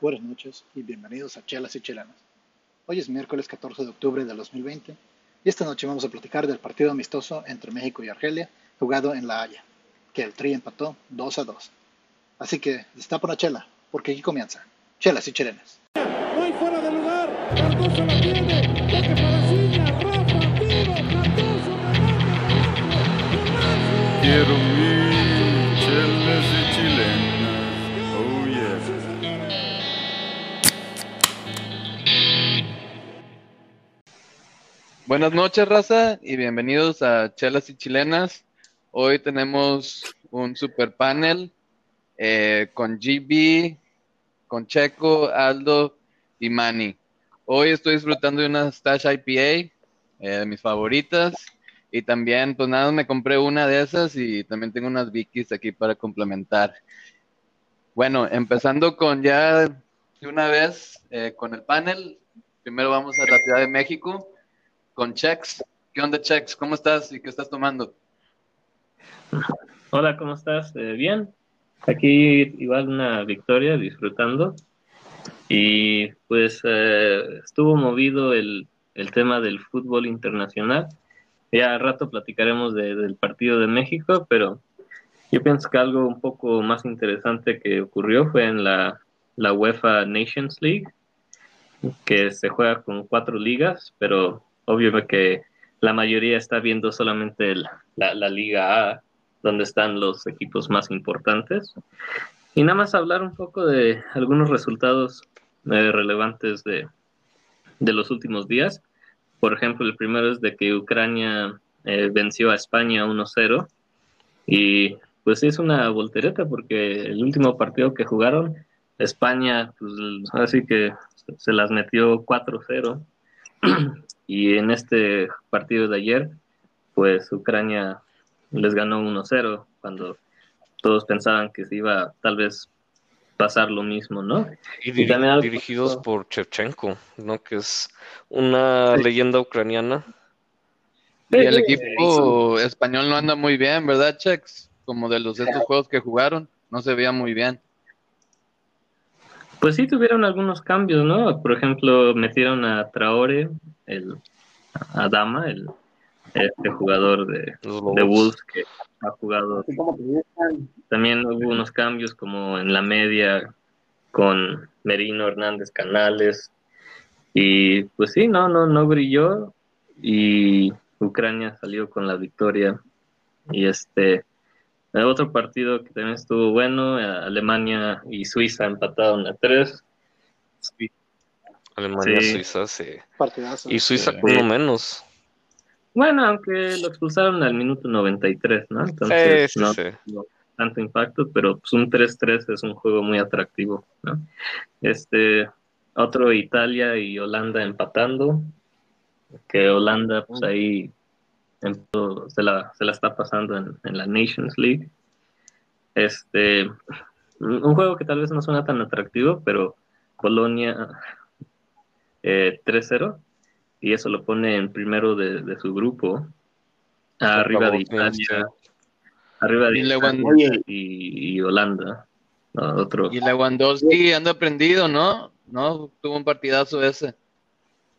buenas noches y bienvenidos a Chelas y Chelanas. Hoy es miércoles 14 de octubre del 2020 y esta noche vamos a platicar del partido amistoso entre México y Argelia jugado en La Haya, que el Tri empató 2 a 2. Así que destapa una chela, porque aquí comienza Chelas y Chelenas. No hay fuera de lugar, Cardoso la tiene, toque para Ciña, Rafa, tiro, Cardoso, remate, Quiero mi chelas y chilenas. Buenas noches, raza, y bienvenidos a Chelas y Chilenas. Hoy tenemos un super panel eh, con GB, con Checo, Aldo y Manny. Hoy estoy disfrutando de una Stash IPA, eh, mis favoritas, y también, pues nada, me compré una de esas y también tengo unas Vickies aquí para complementar. Bueno, empezando con ya de una vez eh, con el panel. Primero vamos a la Ciudad de México con Chex. ¿Qué onda, Chex? ¿Cómo estás y qué estás tomando? Hola, ¿cómo estás? Eh, bien. Aquí igual una victoria, disfrutando. Y pues eh, estuvo movido el, el, tema del fútbol internacional. Ya al rato platicaremos de, del partido de México, pero yo pienso que algo un poco más interesante que ocurrió fue en la, la UEFA Nations League, que se juega con cuatro ligas, pero obvio que la mayoría está viendo solamente la, Liga A, donde están los equipos más importantes. Y nada más hablar un poco de algunos resultados eh, relevantes de, de, los últimos días. Por ejemplo, el primero es de que Ucrania eh, venció a España 1-0 y pues es una voltereta porque el último partido que jugaron, España, pues así que se las metió 4-0 y en este partido de ayer, pues Ucrania les ganó 1-0 cuando todos pensaban que se iba tal vez pasar lo mismo, ¿no? Y, dir y también dirigidos por Shevchenko, ¿no? Que es una leyenda ucraniana. Y el equipo español no anda muy bien, ¿verdad, Chex? Como de los estos juegos que jugaron, no se veía muy bien. Pues sí tuvieron algunos cambios, ¿no? Por ejemplo, metieron a Traore, el a Dama, el este jugador de, de Wolves que ha jugado. También hubo unos cambios como en la media con Merino Hernández Canales. Y pues sí, no, no, no brilló. Y Ucrania salió con la victoria. Y este el otro partido que también estuvo bueno, Alemania y Suiza empataron a tres. Alemania, sí. Suiza, sí. Partidazo. Y Suiza con uno menos. Bueno, aunque lo expulsaron al minuto 93, ¿no? Entonces, sí, sí, no, sí. no, tanto impacto, pero pues un 3-3 es un juego muy atractivo, ¿no? Este, otro Italia y Holanda empatando, que Holanda, pues ahí se la, se la está pasando en, en, la Nations League. Este, un juego que tal vez no suena tan atractivo, pero Polonia eh, 3-0 y eso lo pone en primero de, de su grupo, arriba de Italia, arriba de y, Italia y, y, Holanda. No, otro. Y Lewandowski anda prendido, ¿no? No, tuvo un partidazo ese.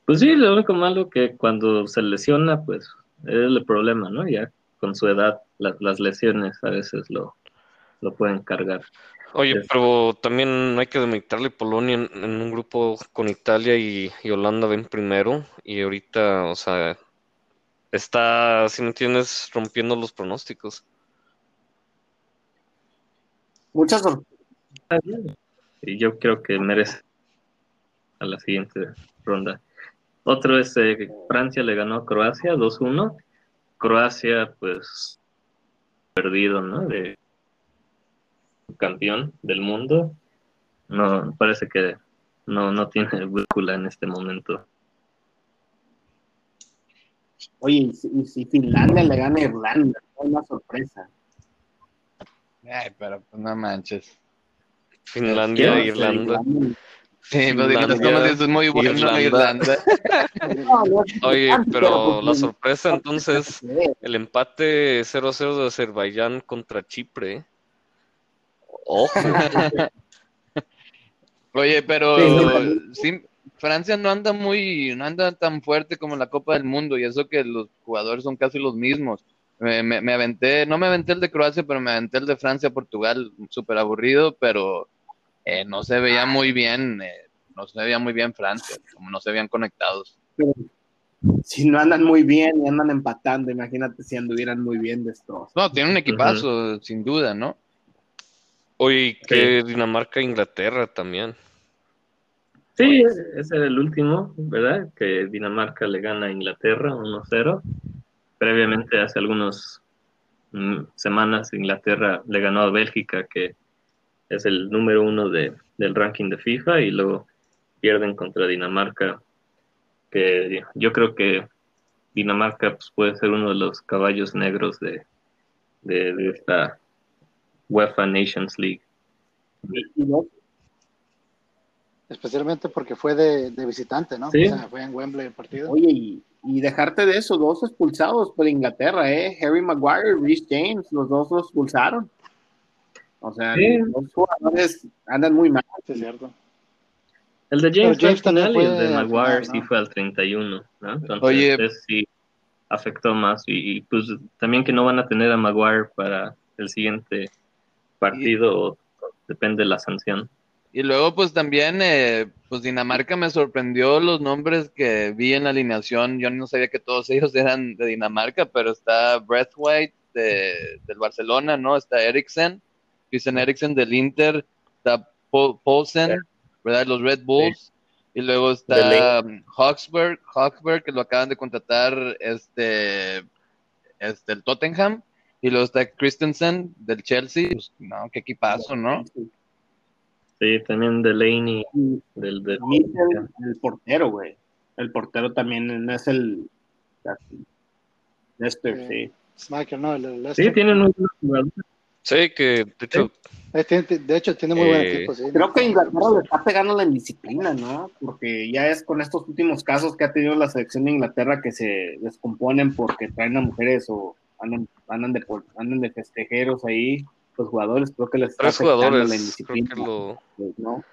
Pues sí, lo único malo que cuando se lesiona, pues es el problema, ¿no? Ya con su edad, las, las lesiones a veces lo, lo pueden cargar. Oye, pero también hay que demeritarle Polonia en, en, un grupo con Italia y, y, Holanda ven primero y ahorita, o sea, está, si me entiendes, rompiendo los pronósticos. Muchas sorpresas. Y yo creo que merece a la siguiente ronda. Otro es eh, Francia le ganó a Croacia 2-1. Croacia, pues, perdido, ¿no? De campeón del mundo. No, parece que no, no tiene brújula en este momento. Oye, y si, y si Finlandia le gana a Irlanda, es una sorpresa. Ay, pero pues no manches. Finlandia e Irlanda. Sí, lo digo, es muy bueno Irlanda. Irlanda. Oye, pero la sorpresa entonces, el empate 0-0 de Azerbaiyán contra Chipre. Ojo. Oye, pero Sí, Francia no anda muy, no anda tan fuerte como en la Copa del Mundo, y eso que los jugadores son casi los mismos. Me, me- me aventé, no me aventé el de Croacia, pero me aventé el de Francia, Portugal, súper aburrido, pero eh, no se veía muy bien, eh, no se veía muy bien Francia, como no se veían conectados. Si no andan muy bien y andan empatando, imagínate si anduvieran muy bien de estos. No, tiene un equipazo, sin duda, ¿no? Oye, que Dinamarca e Inglaterra también. Sí, ese era el último, ¿verdad? Que Dinamarca le gana a Inglaterra 1-0. Previamente, hace algunas semanas, Inglaterra le ganó a Bélgica, que es el número uno de, del ranking de FIFA, y luego pierden contra Dinamarca, que yo creo que Dinamarca pues, puede ser uno de los caballos negros de, de, de esta UEFA Nations League. Especialmente porque fue de, de visitante, ¿no? Sí. O sea, fue en Wembley el partido. Oye, y, y dejarte de eso, dos expulsados por Inglaterra, ¿eh? Harry Maguire y Reece James, los dos los expulsaron. O sea, Sí. los jugadores andan muy mal. Sí, es cierto. El de James, James fue al final también y el de Maguire final, sí fue al 31, ¿no? Entonces, Oye. sí afectó más y, y, pues también que no van a tener a Maguire para el siguiente partido, o- depende de la sanción. Y luego, pues también, eh, pues Dinamarca me sorprendió los nombres que vi en la alineación. Yo no sabía que todos ellos eran de Dinamarca, pero está Breathwaite de, del Barcelona, ¿no? Está Eriksen, Christian Eriksen del Inter, está Paul- Poulsen, ¿verdad? Los Red Bulls. Y luego está um, Hawksberg, Hawksberg, que lo acaban de contratar este, este, el Tottenham. Y luego está Christensen del Chelsea. Pues, no, qué equipazo, ¿no? Sí, también Delaney del, del el portero, güey. El portero también no es el. Lester, sí. Michael, no, el, Leicester. Sí, tienen un buen jugador. Sí, que de hecho, Eh, tiene- de hecho, tiene muy buen Eh, equipo, sí. Creo que Inglaterra le está pegando la indisciplina, ¿no? Porque ya es con estos últimos casos que ha tenido la selección de Inglaterra que se descomponen porque traen a mujeres o andan, andan, de, por- andan de festejeros ahí. Los jugadores creo que les está tres jugadores, la creo indisciplina. que lo, ¿no?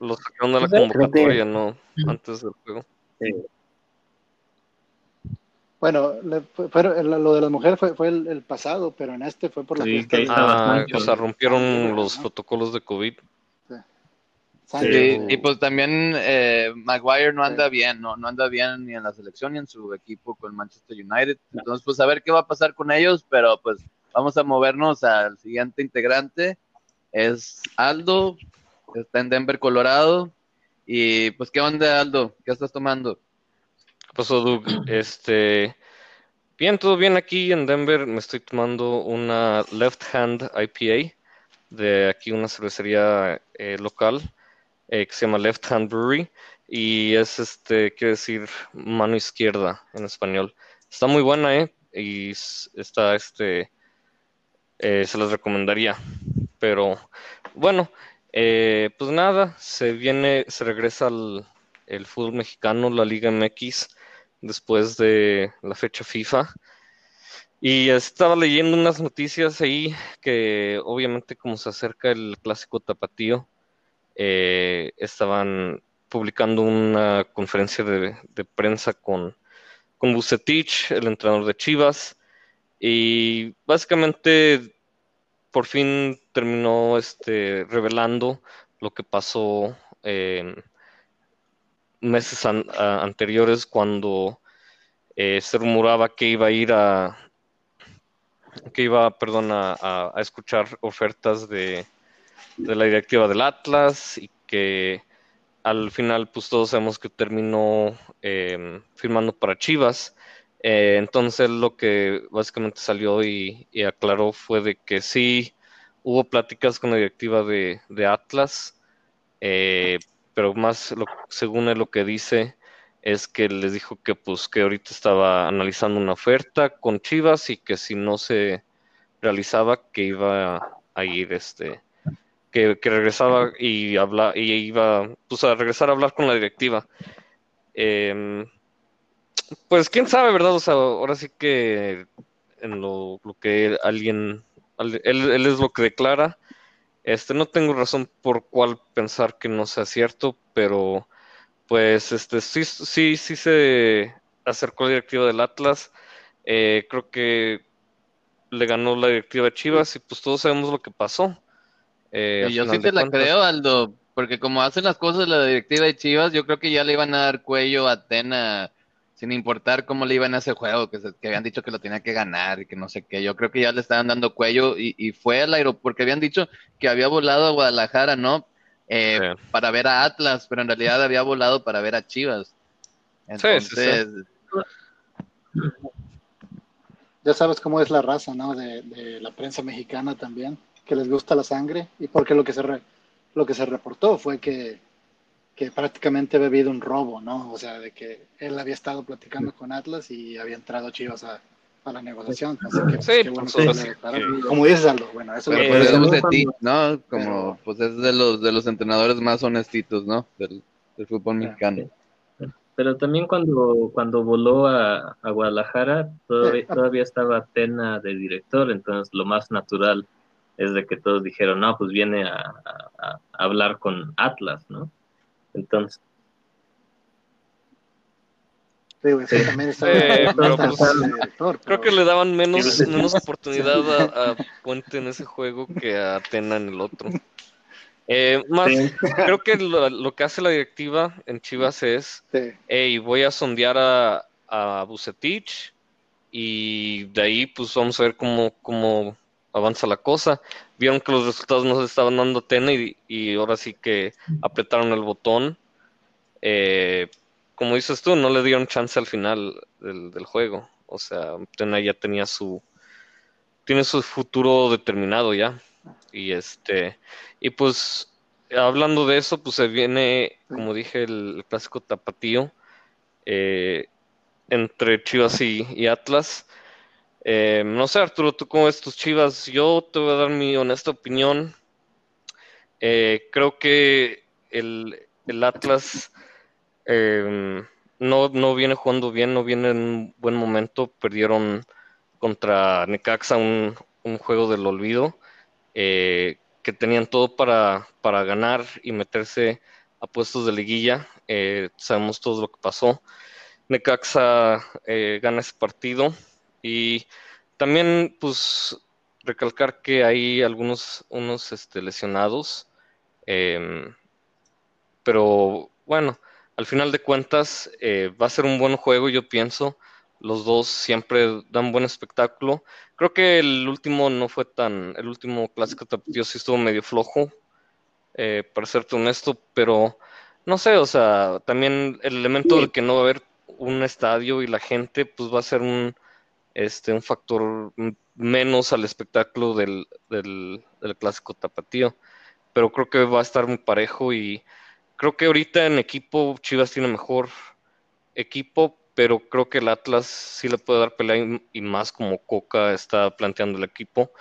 lo sacaron de la Creo convocatoria, ¿no? Antes del juego. Bueno, le- fue- fue- lo de las mujeres fue, fue el, el pasado, pero en este fue por la Sí, fiesta que Ah, o sea, rompieron los ¿no? protocolos de COVID. Sí, y pues también eh, Maguire no anda bien, no, no anda bien ni en la selección ni en su equipo con Manchester United. Entonces, pues a ver qué va a pasar con ellos, pero pues vamos a movernos al siguiente integrante. Es Aldo, que está en Denver, Colorado. Y pues, ¿qué onda, Aldo? ¿Qué estás tomando? ¿Qué pasó, Doug? Este, bien, todo bien aquí en Denver. Me estoy tomando una Left Hand IPA de aquí una cervecería eh, local eh, que se llama Left Hand Brewery y es este, quiere decir mano izquierda en español. Está muy buena, ¿eh? Y está este, eh, se las recomendaría. Pero bueno, pues nada, se viene, se regresa al el fútbol mexicano, la Liga MX, después de la fecha FIFA. Y estaba leyendo unas noticias ahí que obviamente como se acerca el clásico tapatío, eh, estaban publicando una conferencia de, prensa con, con Bucetich, el entrenador de Chivas, y básicamente por fin terminó este, revelando lo que pasó eh, meses anteriores cuando eh, se rumoraba que iba a ir a que iba, perdón, a, a- escuchar ofertas de, de la directiva del Atlas y que al final pues todos sabemos que terminó eh, firmando para Chivas. Eh, entonces lo que básicamente salió y, y aclaró fue de que sí hubo pláticas con la directiva de, de Atlas, eh, pero más lo, según él lo que dice es que les dijo que pues que ahorita estaba analizando una oferta con Chivas y que si no se realizaba que iba a ir este que, que regresaba y habla y iba pues a regresar a hablar con la directiva. Em, pues quién sabe, ¿verdad? O sea, ahora sí que en lo, lo que alguien, él, él es lo que declara Este, no tengo razón por cuál pensar que no sea cierto, pero pues este sí, sí, sí se acercó la directiva del Atlas. Eh, creo que le ganó la directiva de Chivas y pues todos sabemos lo que pasó. Eh, Y yo sí te de la cuentas. creo, Aldo, porque como hacen las cosas la directiva de Chivas, yo creo que ya le iban a dar cuello a Atena, sin importar cómo le iban a ese juego, que, se- que habían dicho que lo tenía que ganar y que no sé qué. Yo creo que ya le estaban dando cuello y, y fue al aeropuerto, porque habían dicho que había volado a Guadalajara, ¿no? Eh, Sí. Para ver a Atlas, pero en realidad había volado para ver a Chivas. Sí, sí, sí. Entonces, Ya sabes cómo es la raza, ¿no? De, de la prensa mexicana también, que les gusta la sangre y porque lo que se re- lo que se reportó fue que, que prácticamente había habido un robo, ¿no? O sea, de que él había estado platicando con Atlas y había entrado Chivas a, a la negociación. Así que, pues, Sí, qué bueno pues, sí Como dices, Aldo, bueno, eso pero pues es cuando- ¿no? Como, pues es de los, de los entrenadores más honestitos, ¿no? Del, del fútbol mexicano. Pero también cuando, cuando voló a, a Guadalajara, todavía, todavía estaba Atena de director, entonces lo más natural es de que todos dijeron, no, pues viene a, a- a hablar con Atlas, ¿no? Entonces, Sí, güey, sí, Sí. también estaba Eh, pero, estaba pues, Creo que le daban menos, menos oportunidad a, a Puente en ese juego que a Atena en el otro. Eh, más, Sí. creo que lo, lo que hace la directiva en Chivas es, sí. hey, voy a sondear a, a Bucetich y de ahí pues vamos a ver cómo, cómo avanza la cosa. Vieron que los resultados no se estaban dando a Atena y, y ahora sí que apretaron el botón. Eh, como dices tú, no le dieron chance al final del, del juego. O sea, Tena ya tenía su tiene su futuro determinado ya. Y este, y pues hablando de eso, pues se viene, como dije, el, el clásico tapatío eh, entre Chivas y, y Atlas. Eh, no sé, Arturo, ¿tú cómo ves tus Chivas? Yo te voy a dar mi honesta opinión. Eh, creo que el, Atlas eh, no, no viene jugando bien, no viene en un buen momento. Perdieron contra Necaxa un, un juego del olvido, eh, que tenían todo para, para ganar y meterse a puestos de liguilla. Eh, sabemos todo lo que pasó. Necaxa eh, gana ese partido y también pues recalcar que hay algunos unos este, lesionados, em, pero bueno, al final de cuentas eh, va a ser un buen juego, yo pienso. Los dos siempre dan buen espectáculo. Creo que el último no fue tan, el último clásico tapatío sí estuvo medio flojo, eh, para serte honesto, pero no sé, o sea, también el elemento de que no va a haber un estadio y la gente, pues va a ser un, este, un factor menos al espectáculo del, del, del clásico tapatío. Pero creo que va a estar muy parejo y creo que ahorita en equipo Chivas tiene mejor equipo, pero creo que el Atlas sí le puede dar pelea y, y más como Coca está planteando el equipo.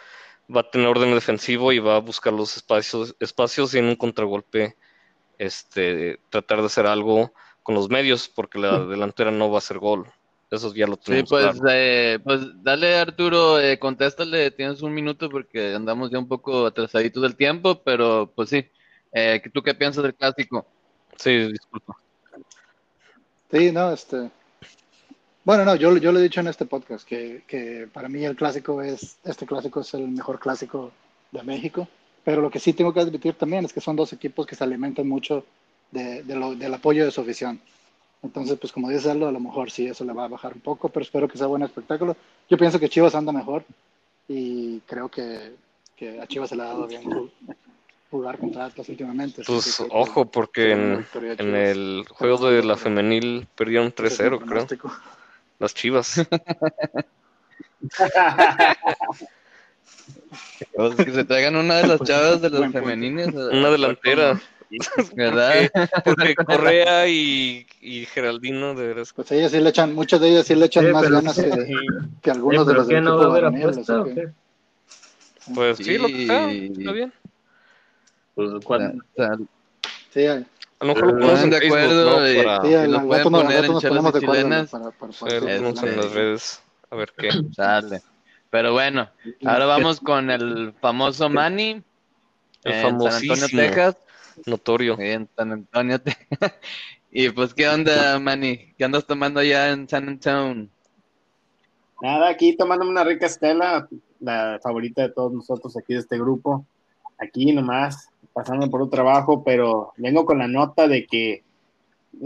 Va a tener orden defensivo y va a buscar los espacios, espacios y en un contragolpe este, tratar de hacer algo con los medios, porque la delantera no va a hacer gol. Eso ya lo Sí, pues, claro. eh, pues dale Arturo, eh, contéstale, tienes un minuto porque andamos ya un poco atrasaditos del tiempo, pero pues sí, eh, ¿tú qué piensas del clásico? Sí, disculpa. Sí, no, este. Bueno, no, yo, yo lo he dicho en este podcast que, que para mí el clásico es, este clásico es el mejor clásico de México, pero lo que sí tengo que admitir también es que son dos equipos que se alimentan mucho de, de lo- del apoyo de su afición. Entonces, pues como dice Aldo, a lo mejor sí, eso le va a bajar un poco, pero espero que sea buen espectáculo. Yo pienso que Chivas anda mejor y creo que, que a Chivas se le ha dado bien ju- jugar contra Atlas últimamente. Pues que ojo, porque en, el juego de la femenil perdieron Ese es mi 3-0, creo. Las Chivas. Que se traigan una de las Pues, chavas de las a- Una a- ¿Verdad? Porque Correa y, y Geraldino, de veras. Pues ellas sí le echan, muchas de ellas sí le echan Sí, más ganas que, que algunos de pero los ¿qué del no va a haber apuesta que-? Pues sí, lo que sea, Sí. está bien. Pues, ¿cuál- Sí, A lo mejor lo ponemos en de Facebook, acuerdo, ¿no? eh, Para sí, sí, lo pueden poner en de acuerdo chilenas. para- para- lo ponemos en Este- las redes. A ver qué. Sale. Pero bueno, ahora vamos con el famoso Manny. El en San Antonio, famosísimo. Texas. Notorio. Sí, en San Antonio. Y pues, ¿qué onda, Manny? ¿Qué andas tomando allá en San Antonio? Nada, aquí tomándome una rica estela, la favorita de todos nosotros aquí de este grupo. Aquí nomás, pasando por un trabajo, pero vengo con la nota de que,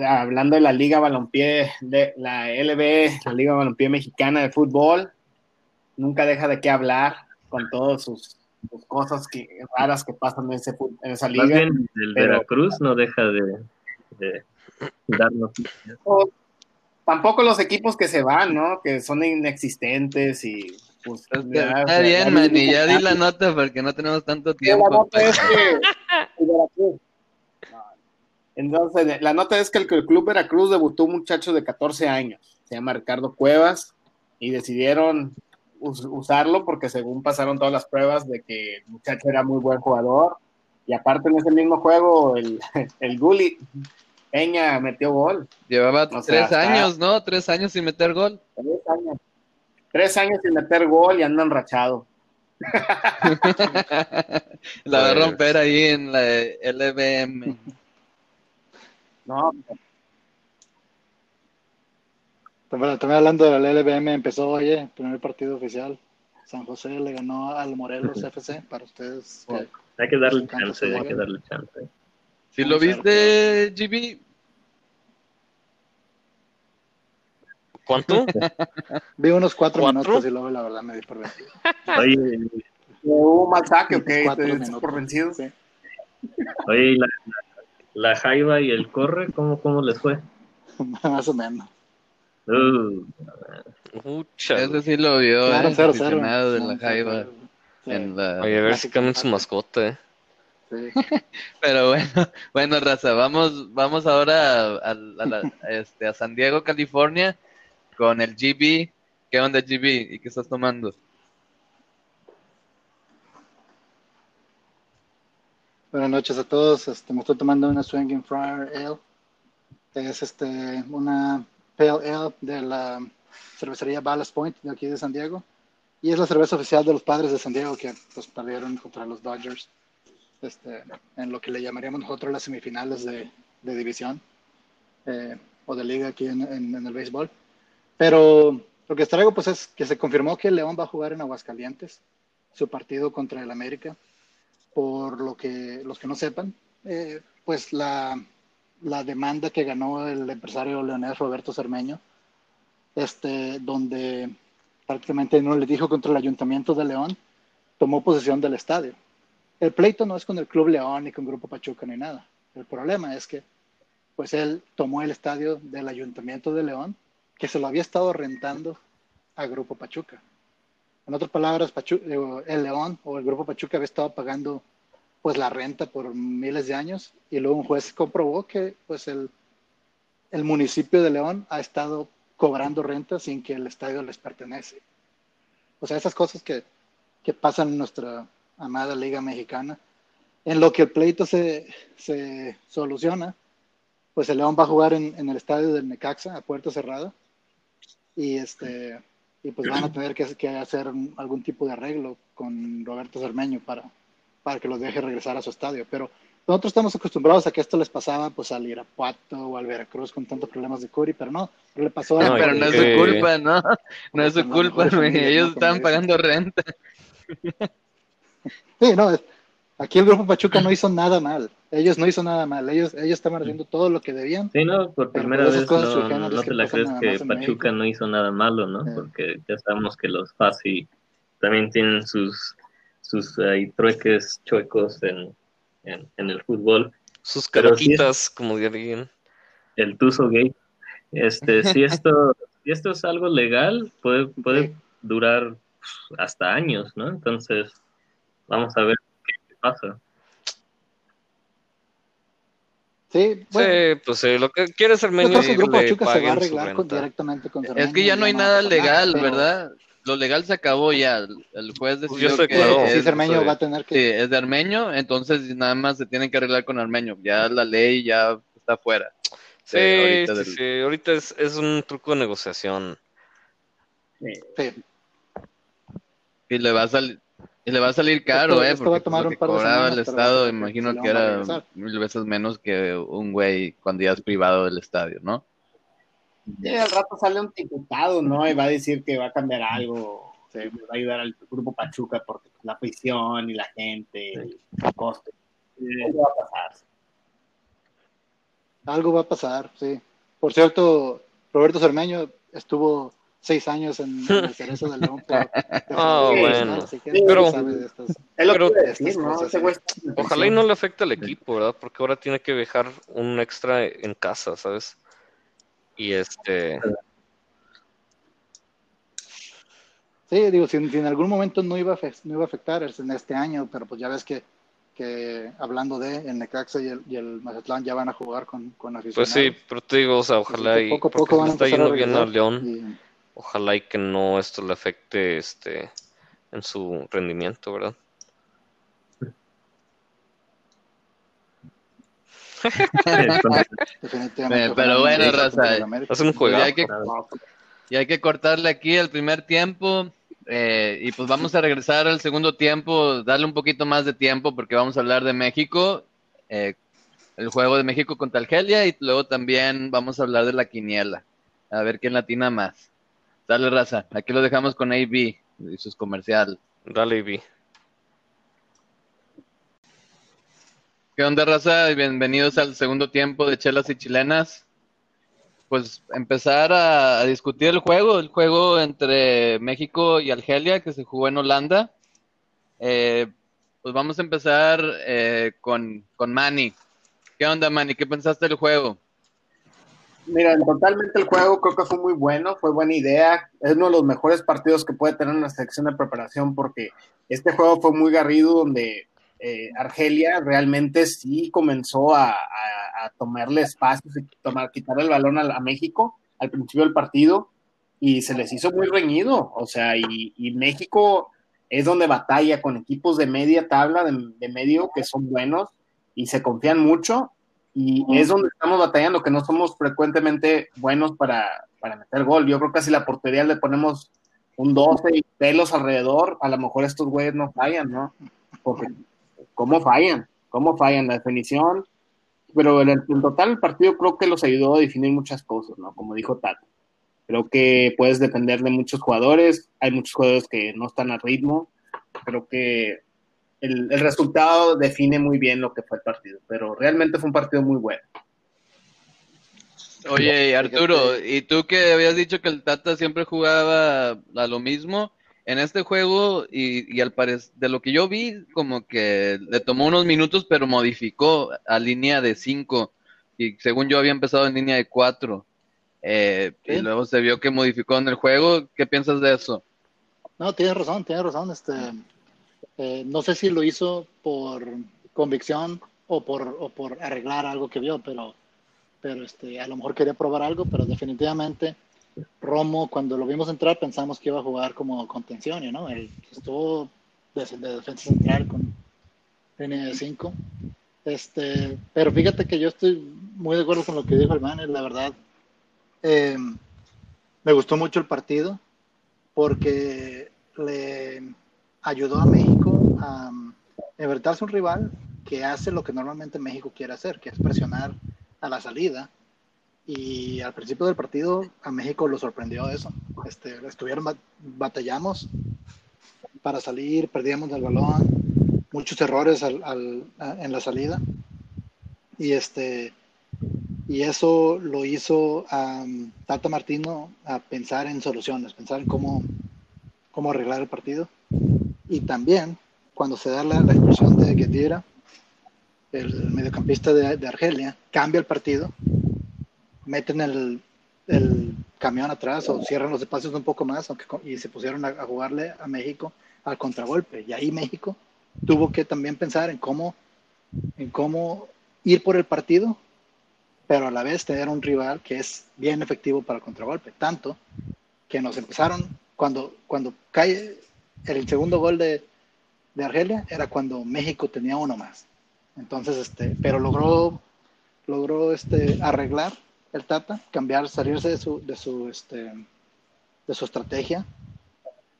hablando de la Liga Balompié, de la LB, la Liga Balompié Mexicana de Fútbol, nunca deja de qué hablar con todas sus, sus cosas que, raras que pasan en, ese, en esa Más liga. bien, el pero- Veracruz no deja de, de darnos. o tampoco los equipos que se van, ¿no? Que son inexistentes y pues Pues, ya- está bien, ya Manny, ya di la nota porque no tenemos tanto tiempo. La nota pues. es que el Veracruz. Entonces, la nota es que el, el Club Veracruz debutó un muchacho de 14 años, se llama Ricardo Cuevas, y decidieron usarlo porque según pasaron todas las pruebas de que el muchacho era muy buen jugador, y aparte en ese mismo juego el, el Gulli Peña metió gol. Llevaba O sea, tres años, ¿no? Tres años sin meter gol. Tres años. Tres años sin meter gol y andan rachado. la va a romper ahí en la LBM. No, También, también hablando de la LBM, empezó hoy el primer partido oficial. San José le ganó al Morelos FC para ustedes. que- Hay que darle chance, hay que darle chance. Si lo viste, GB, ¿Cuánto? Vi unos cuatro, ¿Cuatro? minutos y luego la verdad me di por vencido. Oye, hubo un mal saque, ok, te por vencido. Sí. oye, ¿y la, la, la Jaiba y el Corre, ¿cómo, cómo les fue? Más o menos. Uh, Mucha. ese sí lo vio, Claro, ¿eh? cero, aficionado cero. de la Jaiba. sí. En la... Oye, a ver si cambian su mascota, eh. Sí. Pero bueno, bueno, Raza, vamos, vamos ahora a, a- a la- este, a San Diego, California, con el GB. ¿Qué onda, GB? ¿Y qué estás tomando? Buenas noches a todos. Este, me estoy tomando una Swinging Friar Ale. Es este, una Pale Ale de la cervecería Ballast Point de aquí de San Diego. Y es la cerveza oficial de los padres de San Diego que pues, perdieron contra los Dodgers este, en lo que le llamaríamos nosotros las semifinales de, de división eh, o de liga aquí en, en- el béisbol. Pero lo que traigo pues es que se confirmó que León va a jugar en Aguascalientes su partido contra el América por lo que los que no sepan, eh, pues la, la demanda que ganó el empresario leonés Roberto Cermeño, este, donde prácticamente no le dijo contra el ayuntamiento de León, tomó posesión del estadio. El pleito no es con el Club León ni con Grupo Pachuca ni nada. El problema es que pues él tomó el estadio del ayuntamiento de León, que se lo había estado rentando a Grupo Pachuca. En otras palabras, eh, el León o el Grupo Pachuca había estado pagando pues la renta por miles de años y luego un juez comprobó que pues el, el municipio de León ha estado cobrando renta sin que el estadio les pertenece. O sea, esas cosas que, que pasan en nuestra amada Liga Mexicana. En lo que el pleito se, se soluciona, pues el León va a jugar en, en el estadio del Necaxa a puerta cerrada y este y pues van a tener que, que hacer algún tipo de arreglo con Roberto Cermeño para, para que los deje regresar a su estadio. Pero nosotros estamos acostumbrados a que esto les pasaba pues al Irapuato o al Veracruz con tantos problemas de Curi, pero no, no le pasó a No, pero no es su culpa, ¿no? No es su No, culpa, no, Ellos no, estaban pagando renta. Sí, no, aquí el Grupo Pachuca no hizo nada mal. Ellos no hizo nada mal. Ellos, ellos estaban haciendo todo lo que debían. sí, no, por Pero primera vez no, no que te la crees que Pachuca México. no hizo nada malo, ¿no? Sí. Porque ya sabemos que los Fasi también tienen sus, sus ahí, trueques chuecos en, en, en el fútbol. Sus es- caraquitas, como dirían. el Tuzo Gate. Este, si esto, si esto es algo legal, puede, puede Sí. durar pues, hasta años, ¿no? Entonces, vamos a ver qué pasa. Sí, bueno, Sí, pues sí, lo que quiere ser yo menos creo que el Grupo Pachuca se va a arreglar con- directamente con Es que ya no hay nada legal, pero- ¿verdad? Lo legal se acabó ya. El el juez Pues decidió que declaró. Sí, es, Cermeño sí. va a tener que... sí, es de Armeño, entonces nada más se tienen que arreglar con Armeño. Ya la ley ya está fuera. Sí, ahorita sí, del- sí, ahorita es, es un truco de negociación. sí. Y le va a salir, Y le va a salir caro, Esto- ¿eh? esto porque va a tomar un par de cobraba el semanas, pero Estado, imagino que era mil veces menos que un güey cuando ya es privado del estadio, ¿no? Sí, al rato sale un diputado, ¿no? Y va a decir que va a cambiar algo, que le va a ayudar al grupo Pachuca porque la afición y la gente, el coste. Eso va a pasar. Algo va a pasar, sí. Por cierto, Roberto Cermeño estuvo seis años en, en el Cerezo del León. Ah, por- bueno. que Pero- Ojalá y no le afecte al equipo, ¿verdad? Porque ahora tiene que dejar un extra en casa, ¿sabes? Y este, Sí, digo, si, si en algún momento no iba, a no iba a afectar es en este año, pero pues ya ves que, que hablando de el Necaxa y el, y el Mazatlán ya van a jugar con, con pues aficionados. sí, pero te digo, o sea, ojalá y poco a poco van a está empezar a yendo bien a regresar León, y- ojalá y que no esto le afecte este en su rendimiento, ¿verdad? Definitivamente. Eh, pero bueno, no raza. Hacen un Pues hay que, y hay que cortarle aquí el primer tiempo. eh, y pues vamos a regresar al segundo tiempo, darle un poquito más de tiempo porque vamos a hablar de México, eh, el juego de México contra Argelia y luego también vamos a hablar de la quiniela, a ver quién latina más. Dale raza, aquí lo dejamos con AB y sus comercial. Dale, vi. ¿Qué onda raza? Bienvenidos al segundo tiempo de Chelas y Chilenas. Pues empezar a, discutir el juego, el juego entre México y Argelia que se jugó en Holanda. Eh, pues vamos a empezar eh, con, con Manny. ¿Qué onda Manny? ¿Qué pensaste del juego? Mira, totalmente el juego creo que fue muy bueno, fue buena idea. Es uno de los mejores partidos que puede tener una sección de preparación porque este juego fue muy garrido donde eh, Argelia realmente sí comenzó a, a- a tomarle espacios y tomar, quitarle el balón a, a México al principio del partido y se les hizo muy reñido. O sea, y, y México es donde batalla con equipos de media tabla, de, de medio, que son buenos y se confían mucho y es donde estamos batallando, que no somos frecuentemente buenos para, para meter gol. Yo creo que si la portería le ponemos un 12 y pelos alrededor, a lo mejor estos güeyes no fallan, ¿no? Porque, ¿cómo fallan? ¿Cómo fallan? La definición. Pero en, el, en total el partido creo que los ayudó a definir muchas cosas, ¿no? Como dijo Tato. Creo que puedes depender de muchos jugadores. Hay muchos jugadores que no están a ritmo. Creo que el, el resultado define muy bien lo que fue el partido. Pero realmente fue un partido muy bueno. Oye, Arturo, ¿y tú que habías dicho que el Tata siempre jugaba a lo mismo? En este juego, y, y al parecer, de lo que yo vi, como que le tomó unos minutos, pero modificó a línea de 5. Y según yo había empezado en línea de 4. y Sí. luego se vio que modificó en el juego. ¿Qué piensas de eso? No, tienes razón, tienes razón. Este, eh, no sé si lo hizo por convicción o por, o por arreglar algo que vio, pero, pero este, a lo mejor quería probar algo, pero definitivamente Romo, cuando lo vimos entrar, pensamos que iba a jugar como contención, ¿no? Él estuvo de, de defensa central con línea de 5. Este, pero fíjate que yo estoy muy de acuerdo con lo que dijo man, la verdad. Eh, me gustó mucho el partido porque le ayudó a México a um, enfrentarse a un rival que hace lo que normalmente México quiere hacer, que es presionar a la salida. Y al principio del partido a México lo sorprendió eso. Este, estuvieron, batallamos para salir, perdíamos el balón, muchos errores al, al, a, en la salida. Y este y eso lo hizo a Tata Martino a pensar en soluciones, pensar en cómo, cómo arreglar el partido. Y también, cuando se da la, la expulsión de Guedira, el mediocampista de, de, Argelia, cambia el partido, meten el, camión atrás o cierran los espacios un poco más y se pusieron a, a jugarle a México al contragolpe. Y ahí México tuvo que también pensar en cómo, en cómo ir por el partido pero a la vez tener un rival que es bien efectivo para el contragolpe. Tanto que nos empezaron, cuando, cuando cae el segundo gol de, de, Argelia, era cuando México tenía uno más. Entonces, este, pero logró, logró este, arreglar el Tata, cambiar, salirse de su, de su, este, de su estrategia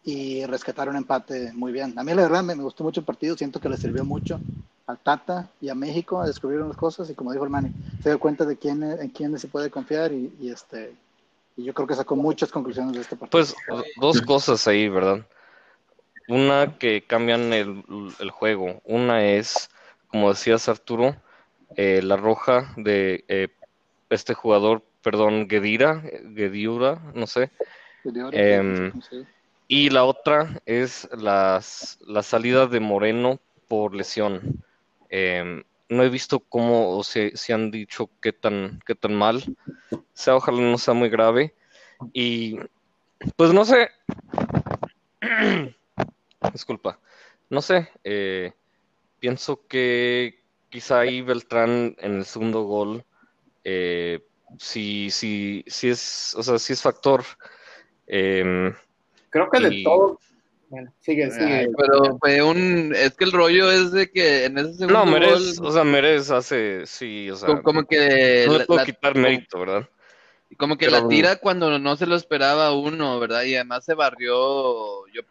y rescatar un empate muy bien. A mí la verdad me, me gustó mucho el partido, siento que le sirvió mucho al Tata y a México a descubrir unas cosas y como dijo el Manny, se dio cuenta de quién, en quién se puede confiar y, este y yo creo que sacó muchas conclusiones de este partido. Pues dos cosas ahí, ¿verdad? Una que cambian el, el juego. Una es, como decías Arturo, eh, la roja de eh, este jugador, perdón, Gedira, Gediura, no sé. Sí. Y la otra es las, la salida de Moreno por lesión. Em, no he visto cómo o se, si han dicho qué tan, qué tan mal. sea, ojalá no sea muy grave. Y pues no sé. Disculpa. No sé. eh, pienso que quizá ahí Beltrán en el segundo gol. Eh, sí, sí, sí es, o sea, sí es factor. Em, Creo que de todo. Bueno, sigue, sigue. Ay, pero fue un. Es que el rollo es de que en ese segundo no, Merez, gol, o sea, Merez hace, sí, o sea, como, como que. no le puedo la- quitar mérito, ¿verdad? Como que Pero- la tira cuando no se lo esperaba uno, ¿verdad? Y además se barrió, yo,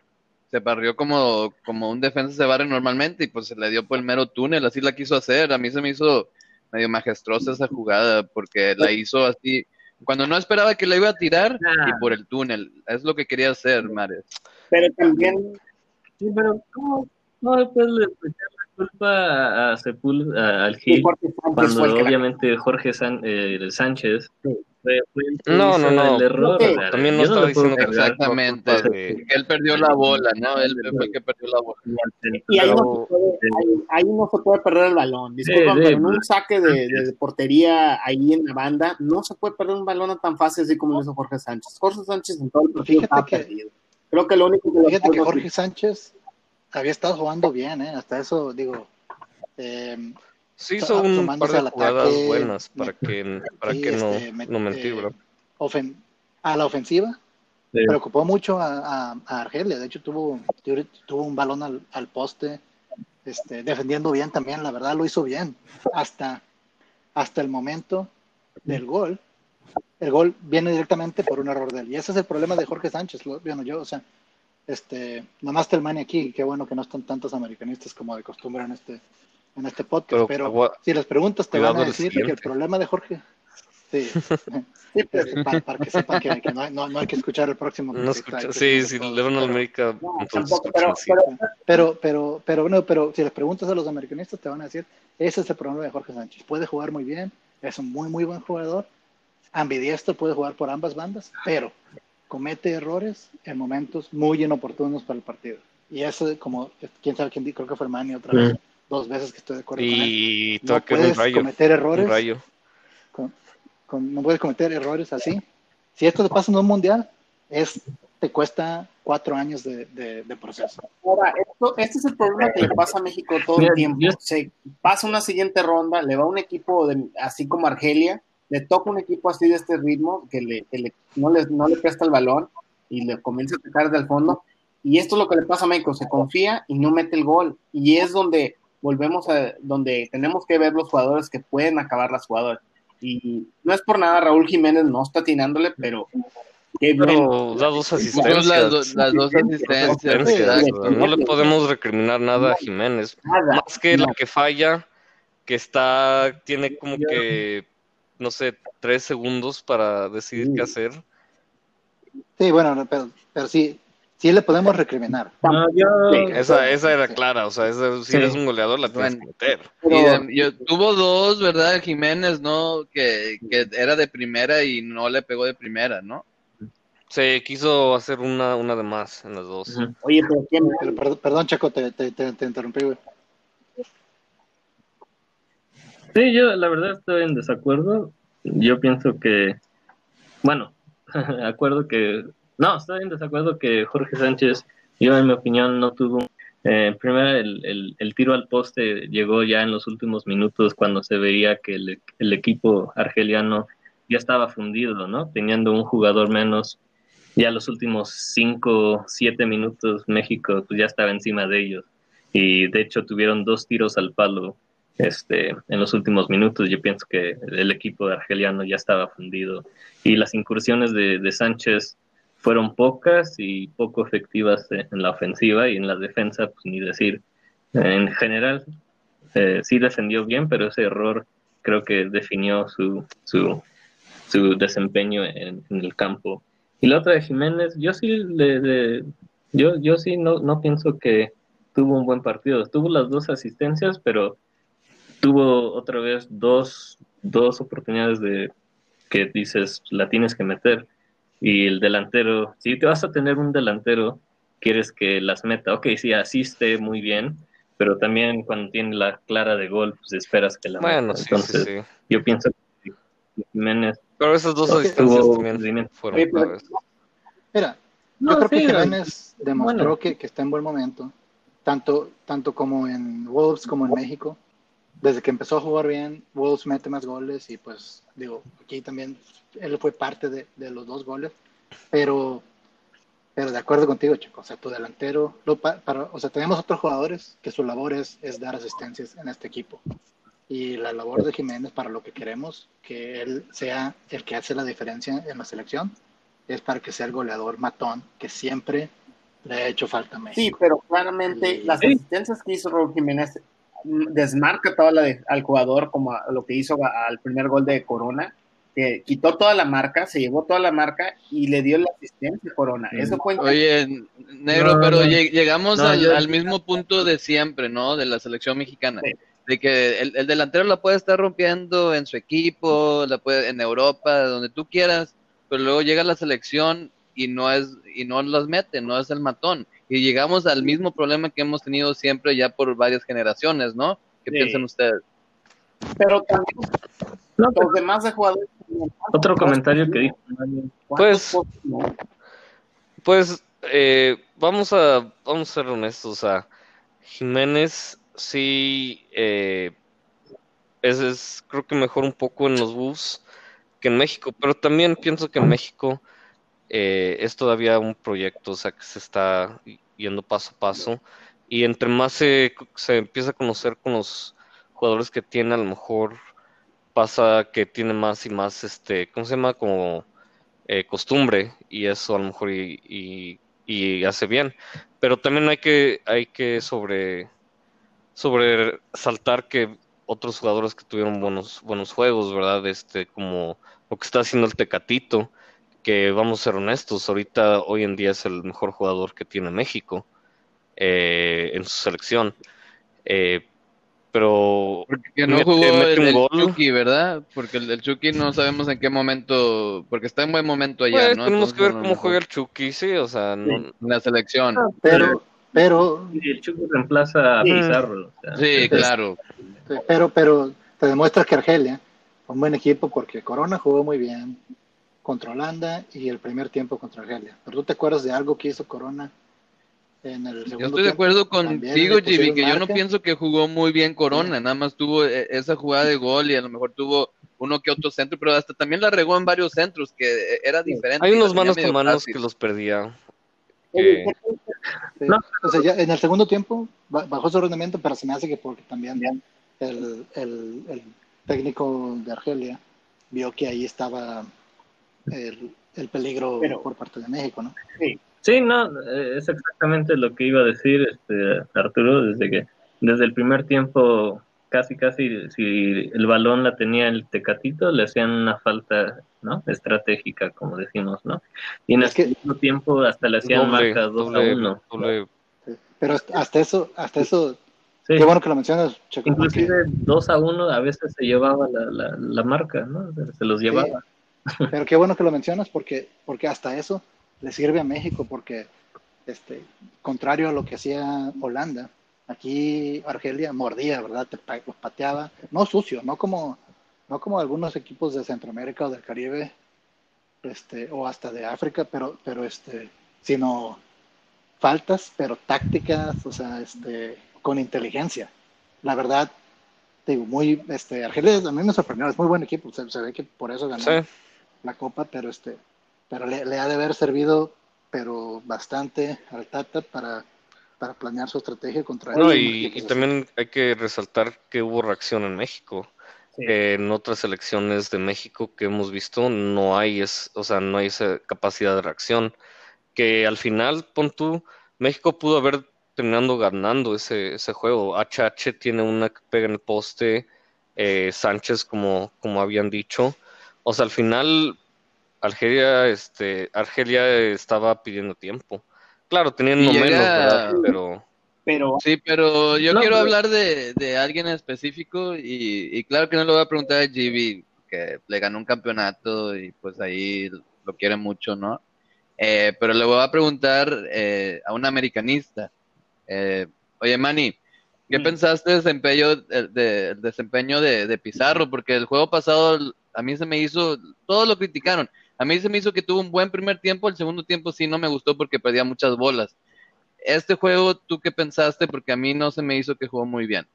se barrió como, como un defensa se barre normalmente y pues se le dio por el mero túnel, así la quiso hacer. A mí se me hizo medio majestuosa esa jugada porque la hizo así, cuando no esperaba que la iba a tirar Ah. y por el túnel. Es lo que quería hacer, Mares. Pero también, Sí, pero ¿cómo no le puedes echar la culpa a, Sepul- a- al Gil cuando obviamente Jorge San- eh, Sánchez Sí. Fue, fue el que No, no, no. el error. Sí. También no estaba diciendo que Exactamente. Que él perdió la bola, ¿no? Él fue el que perdió la bola. Y ahí, no Pero- se puede, ahí, ahí no se puede perder el balón. Disculpa, Sí, sí, pero en pues. un saque de, de portería ahí en la banda, no se puede perder un balón tan fácil así como lo hizo Jorge Sánchez. Jorge Sánchez en todo el partido Fíjate estaba que- perdido. Creo que lo único que Fíjate que Jorge Sánchez había estado jugando bien, ¿eh? Hasta eso, digo, eh, Sí hizo un par de jugadas ataque, buenas para que, para sí, que no, este, no mentir, eh, a la ofensiva, Sí. preocupó mucho a, a- a Argelia. De hecho, tuvo, tuvo un balón al, al poste, este, defendiendo bien también. La verdad, lo hizo bien. Hasta, hasta el momento del gol. El gol viene directamente por un error de él. Y ese es el problema de Jorge Sánchez. Lo, bueno, yo, o sea, este, nomás el Mani aquí. Qué bueno que no están tantos americanistas como de costumbre en este, en este podcast. Pero, Pero, agua- si les preguntas, te van a decir que el problema de Jorge. Sí, Sí, pero- para, para que sepan que, que no, hay- no- no hay que escuchar el próximo. No escucha, sí, si le van a pero- América, No, entonces tampoco, escuchan pero, pero Pero, pero, pero, bueno, pero si les preguntas a los americanistas, te van a decir, ese es el problema de Jorge Sánchez. Puede jugar muy bien, es un muy, muy buen jugador, ambidiestro, puede jugar por ambas bandas, pero comete errores en momentos muy inoportunos para el partido. Y eso, como, quién sabe quién, creo que fue Manny otra vez, dos veces que estoy de acuerdo con él. Y No puedes rayo, cometer errores rayo. con- con- no puedes cometer errores así. Si esto te pasa en un mundial, es, te cuesta cuatro años de, de- de proceso. Ahora, esto, este es el problema que le pasa a México todo el tiempo. Se pasa una siguiente ronda, le va un equipo de- así como Argelia, le toca un equipo así de este ritmo que, le, que le- no, le, no le presta el balón y le comienza a atacar desde el fondo. Y esto es lo que le pasa a México, se confía y no mete el gol. Y es donde volvemos a, donde tenemos que ver los jugadores que pueden acabar las jugadas. Y no es por nada, Raúl Jiménez no está atinándole, pero qué bien. Pero da dos asistencias. las, do- las dos asistencias. exacto. No le podemos recriminar nada a Jiménez. Nada. Más que la que falla, que está, tiene como que, no sé, tres segundos para decidir qué hacer. Sí, bueno, no, pero, pero sí, sí le podemos recriminar. No, yo, Sí. Esa, esa era clara, o sea, esa- si Sí. eres un goleador la tienes que meter. Pero- Y de- yo, tuvo dos, ¿verdad? Jiménez, ¿no? Que, que era de primera y no le pegó de primera, ¿no? Se quiso hacer una, una de más en las dos. Oye, pero. Pero, perdón, perdón, Chaco, te, te, te, te interrumpí, güey. Sí, yo la verdad estoy en desacuerdo. Yo pienso que, bueno, acuerdo que, no, estoy en desacuerdo que Jorge Sánchez, yo en mi opinión no tuvo, eh, primero el, el, el tiro al poste llegó ya en los últimos minutos cuando se veía que el, el equipo argeliano ya estaba fundido, ¿no? Teniendo un jugador menos, ya los últimos cinco, siete minutos México pues ya estaba encima de ellos y de hecho tuvieron dos tiros al palo este, en los últimos minutos. Yo pienso que el equipo argeliano ya estaba fundido y las incursiones de, de Sánchez fueron pocas y poco efectivas en la ofensiva y en la defensa, pues ni decir. En general, eh, sí defendió bien, pero ese error creo que definió su, su, su desempeño en, el campo. Y la otra de Jiménez, yo sí le, le- yo, yo sí no, no pienso que tuvo un buen partido. Tuvo las dos asistencias, pero tuvo otra vez dos, dos oportunidades de que dices, la tienes que meter. Y el delantero, si te vas a tener un delantero, quieres que las meta. Ok, sí, asiste muy bien, pero también cuando tiene la clara de gol, pues esperas que la Bueno, meta. sí, Entonces, sí, sí. yo pienso que Jiménez Pero esas dos tuvo también fueron Oye, pero- claves. Mira, No, yo creo sí, que Jiménez demostró bueno. que, que está en buen momento, tanto, tanto como en Wolves como en México. Desde que empezó a jugar bien, Wolves mete más goles y pues digo, aquí también él fue parte de, de los dos goles, pero, pero de acuerdo contigo, Chico, o sea, tu delantero, lo pa- para, o sea, tenemos otros jugadores que su labor es, es dar asistencias en este equipo. Y la labor de Jiménez para lo que queremos, que él sea el que hace la diferencia en la selección, es para que sea el goleador matón que siempre le ha hecho falta a México. Sí, pero claramente las asistencias que hizo Raúl Jiménez desmarca toda la de- al jugador como a- lo que hizo a- al primer gol de Corona, que quitó toda la marca, se llevó toda la marca y le dio la asistencia a Corona. Eso fue Oye, negro, No, pero no. lleg- llegamos No, al, yo- al mismo punto de siempre, ¿no? De la selección mexicana. Sí. De que el, el delantero la puede estar rompiendo en su equipo, la puede en Europa, donde tú quieras, pero luego llega la selección y no es y no las mete, no es el matón. Y llegamos al mismo problema que hemos tenido siempre ya por varias generaciones, ¿no? ¿Qué Sí. piensan ustedes? Pero también No, los demás de jugadores. Otro comentario que dijo Pues-. Pues eh, vamos a vamos a ser honestos, o sea, Jiménez sí eh, es, es creo que mejor un poco en los Wolves que en México, pero también pienso que en México eh, es todavía un proyecto, o sea, que se está yendo paso a paso y entre más se, se empieza a conocer con los jugadores que tiene, a lo mejor pasa que tiene más y más, este, ¿cómo se llama? Como eh, costumbre y eso a lo mejor y, y- y hace bien. Pero también hay que, hay que sobre, sobre saltar que otros jugadores que tuvieron buenos, buenos juegos, ¿verdad? Este, como lo que está haciendo el Tecatito, que vamos a ser honestos, ahorita hoy en día es el mejor jugador que tiene México eh, en su selección. Eh, pero Porque no Mete- jugó mete el, el. Chucky, ¿verdad? Porque el, el Chucky no sabemos en qué momento, porque está en buen momento allá, pues, ¿no? tenemos Entonces, que ver a lo cómo juega el Chucky, sí, o sea, no, en la selección. Pero, pero, Y el Chucky reemplaza a Sí. Pizarro. o sea, Sí, claro. pero, pero te demuestra que Argelia fue un buen equipo porque Corona jugó muy bien contra Holanda y el primer tiempo contra Argelia. Pero tú te acuerdas de algo que hizo Corona en el segundo Yo estoy de acuerdo contigo, Jimmy, que yo no pienso que jugó muy bien Corona, nada más tuvo eh, esa jugada de gol y a lo mejor tuvo uno que otro centro, pero hasta también la regó en varios centros, que eh, era diferente. hay unos manos con manos fácil. que los perdía. Oye, que- Sí. No. O sea, ya en el segundo tiempo ba- bajó su rendimiento, pero se me hace que porque también el, el, el técnico de Argelia vio que ahí estaba el, el peligro Pero- por parte de México, ¿no? Sí, no, eh, es exactamente lo que iba a decir este Arturo, desde que desde el primer tiempo casi casi si el balón la tenía el Tecatito le hacían una falta, ¿no? estratégica, como decimos, ¿no? Y en el Es que- segundo tiempo hasta le hacían doble, marca 2 a doble, 1. doble- Sí. Pero hasta- eso, hasta eso, Sí. qué bueno que lo mencionas, Checo, porque- Inclusive 2 a 1 a veces se llevaba la, la, la marca, ¿no? Se- Se los llevaba. Pero qué bueno que lo mencionas porque, porque hasta eso le sirve a México, porque este, contrario a lo que hacía Holanda, aquí Argelia mordía, ¿verdad? Te los pateaba, no sucio, no como, no como algunos equipos de Centroamérica o del Caribe, este, o hasta de África, pero, pero este, sino faltas, pero tácticas, o sea, este, con inteligencia. La verdad, digo, muy, este, Argelia a mí me sorprendió, es muy buen equipo, se, ve que por eso ganó la copa, pero este, pero le, le ha de haber servido, pero bastante al Tata para, para planear su estrategia contra no, él. y, y también hay que resaltar que hubo reacción en México. Sí. que en otras selecciones de México que hemos visto no hay, es, o sea, no hay esa capacidad de reacción. Que al final, pon tú, México pudo haber terminando ganando ese, ese juego. HH tiene una que pega en el poste, eh, Sánchez, como, como habían dicho. O sea, al final, Argelia, este, Argelia estaba pidiendo tiempo. Claro, llega- menos, ¿verdad? Pero Pero Sí, pero yo No, quiero pero- hablar de, de alguien en específico y, y claro que no le voy a preguntar a GB, que le ganó un campeonato y pues ahí lo quiere mucho, ¿no? Eh, pero le voy a preguntar eh, a un americanista. Eh, oye, Manny, ¿qué Mm. pensaste del desempeño, de- desempeño de, de Pizarro? Porque el juego pasado a mí se me hizo, todos lo criticaron. A mí se me hizo que tuvo un buen primer tiempo, el segundo tiempo sí no me gustó porque perdía muchas bolas. Este juego, ¿tú qué pensaste? Porque a mí no se me hizo que jugó muy bien.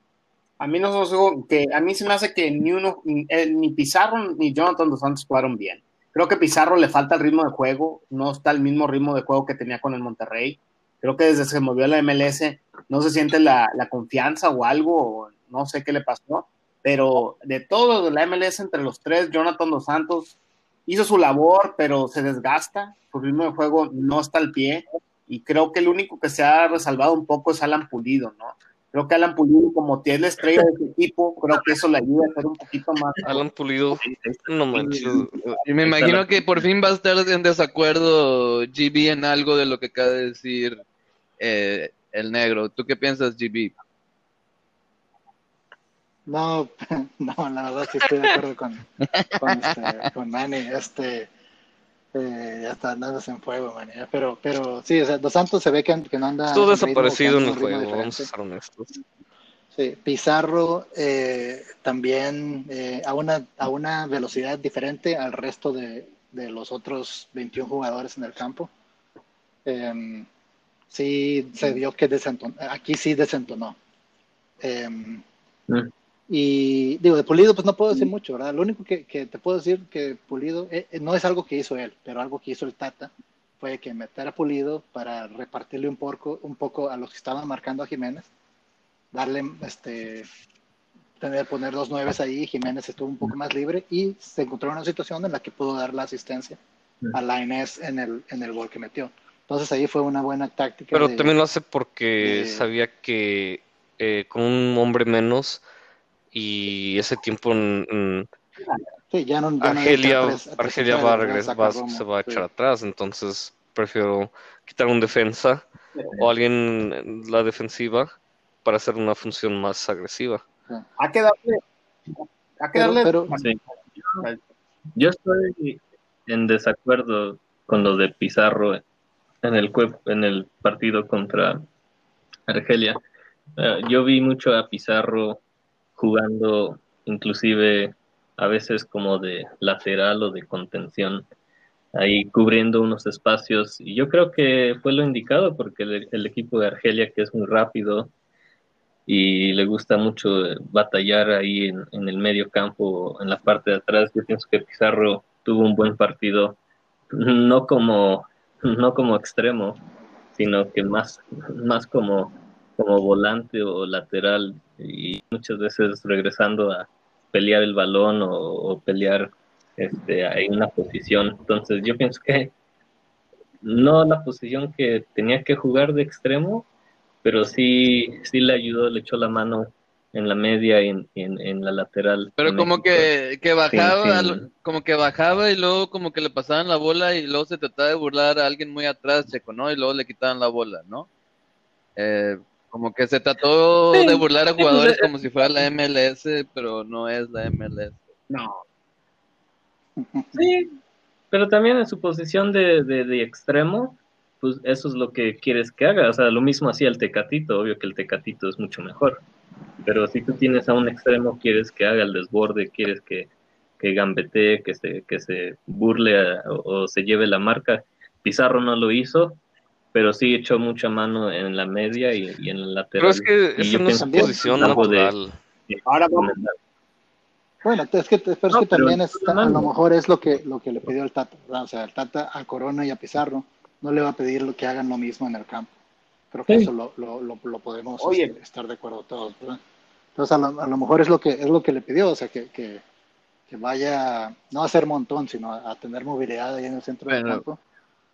a mí no sé, que a mí se me hace que ni uno, ni, eh, ni Pizarro ni Jonathan dos Santos jugaron bien. Creo que Pizarro le falta el ritmo de juego, no está el mismo ritmo de juego que tenía con el Monterrey. Creo que desde que se movió a la MLS no se siente la, la confianza o algo, no sé qué le pasó, pero de todo de la MLS entre los tres, Jonathan dos Santos hizo su labor, pero se desgasta, su ritmo de juego no está al pie, y creo que el único que se ha resalvado un poco es Alan Pulido, ¿no? Creo que Alan Pulido, como tiene la estrella de su equipo, creo que eso le ayuda a ser un poquito más. Alan Pulido, no manches. Y me imagino que por fin va a estar en desacuerdo GB en algo de lo que acaba de decir eh, el negro. ¿Tú qué piensas, GB? No, no, la verdad sí estoy de acuerdo con, con, este, con Manny. Este, eh, ya está andándose en fuego, Manny. ¿eh? Pero, pero sí, o sea, Dos Santos se ve que, que no anda. Ritmo, desaparecido en el juego, vamos a ser honestos. Sí, Pizarro eh, también eh, a, una, a una velocidad diferente al resto de, de los otros 21 jugadores en el campo. Em, sí, se vio que desentonó. Aquí sí desentonó. Em, Mm. Y digo, de Pulido, pues no puedo decir mucho, ¿verdad? Lo único que, que te puedo decir que Pulido eh, eh, no es algo que hizo él, pero algo que hizo el Tata fue que meter a Pulido para repartirle un poco, un poco a los que estaban marcando a Jiménez, darle, este, tener, poner dos nueves ahí, Jiménez estuvo un poco más libre y se encontró en una situación en la que pudo dar la asistencia a la Inés en el, en el gol que metió. Entonces ahí fue una buena táctica. Pero de- también lo hace porque de- sabía que eh, con un hombre menos y ese tiempo en, en sí, ya no, ya Argelia, Argelia va a regresar, va- se va a sí. echar atrás, entonces prefiero quitar un defensa o alguien en la defensiva para hacer una función más agresiva. Hay que darle. Hay que Pero- darle. pero- Sí. Yo estoy en desacuerdo con lo de Pizarro en el, en el partido contra Argelia. Eh, yo vi mucho a Pizarro jugando inclusive a veces como de lateral o de contención, ahí cubriendo unos espacios. Y yo creo que fue lo indicado porque el, equipo de Argelia, que es muy rápido y le gusta mucho batallar ahí en, en el medio campo, en la parte de atrás, yo pienso que Pizarro tuvo un buen partido, no como, no como extremo, sino que más, más como, como volante o lateral y muchas veces regresando a pelear el balón o, o pelear este, en una posición. Entonces yo pienso que no la posición que tenía que jugar de extremo, pero sí, sí le ayudó, le echó la mano en la media y en, en, en la lateral. Pero como que, que bajaba, Sí, sí. al- como que bajaba y luego como que le pasaban la bola y luego se trataba de burlar a alguien muy atrás, Checo, ¿no? Y luego le quitaban la bola, ¿no? Eh, como que se trató Sí, de burlar a jugadores como si fuera la MLS, pero no es la MLS. No. Sí, pero también en su posición de, de, de extremo, pues eso es lo que quieres que haga. O sea, lo mismo hacía el Tecatito, obvio que el Tecatito es mucho mejor. Pero si tú tienes a un extremo, quieres que haga el desborde, quieres que, que gambetee, que se, que se burle a- o, o se lleve la marca. Pizarro no lo hizo, pero sí echó mucha mano en la media y, y en la lateral. Pero es que no es que posición algo de- natural. Ahora vamos. Bueno, es que, pero es No, que pero también es está- a lo mejor es lo que, lo que le pidió el Tata, ¿verdad? O sea, el Tata a Corona y a Pizarro no le va a pedir lo que hagan lo mismo en el campo. Creo que Sí. eso lo, lo, lo, lo podemos Oye. este, estar de acuerdo todos, ¿verdad? Entonces a lo, a lo mejor es lo que es lo que le pidió, o sea, que, que, que vaya, no a hacer montón, sino a, a tener movilidad ahí en el centro del Bueno, campo.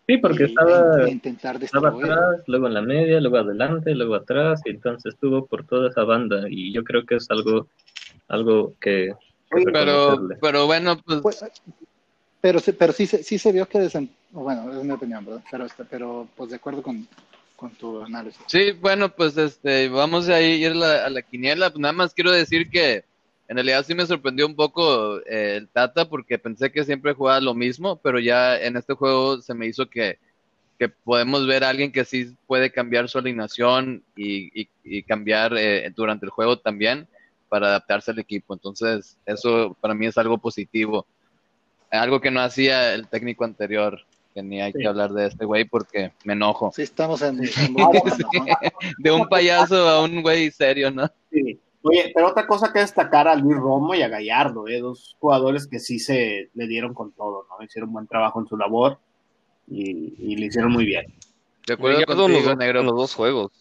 Sí, porque y- estaba, intentar estaba atrás, luego en la media, luego adelante, luego atrás, y entonces estuvo por toda esa banda. Y yo creo que es algo, algo que, Pero, pero bueno, pues Pues, pero sí, pero sí, se- sí se vio que desen- bueno, es mi opinión, ¿verdad? Pero, este, pero pues de acuerdo con, con tu análisis. Sí, bueno, pues este, vamos a ir a la, a la quiniela. Pues nada más quiero decir que en realidad sí me sorprendió un poco eh, el Tata porque pensé que siempre jugaba lo mismo, pero ya en este juego se me hizo que, que podemos ver a alguien que sí puede cambiar su alineación y, y- y cambiar eh, durante el juego también para adaptarse al equipo. Entonces, eso para mí es algo positivo. Algo que no hacía el técnico anterior, que ni hay Sí. que hablar de este güey porque me enojo. Sí, estamos en. De un payaso a un güey serio, ¿no? Sí. Oye, pero otra cosa que destacar a Luis Romo y a Gallardo, ¿eh? dos jugadores que sí se le dieron con todo, ¿no? Hicieron buen trabajo en su labor y, y le hicieron muy bien. De acuerdo Gallardo los, contigo, dos- negro, en los dos juegos.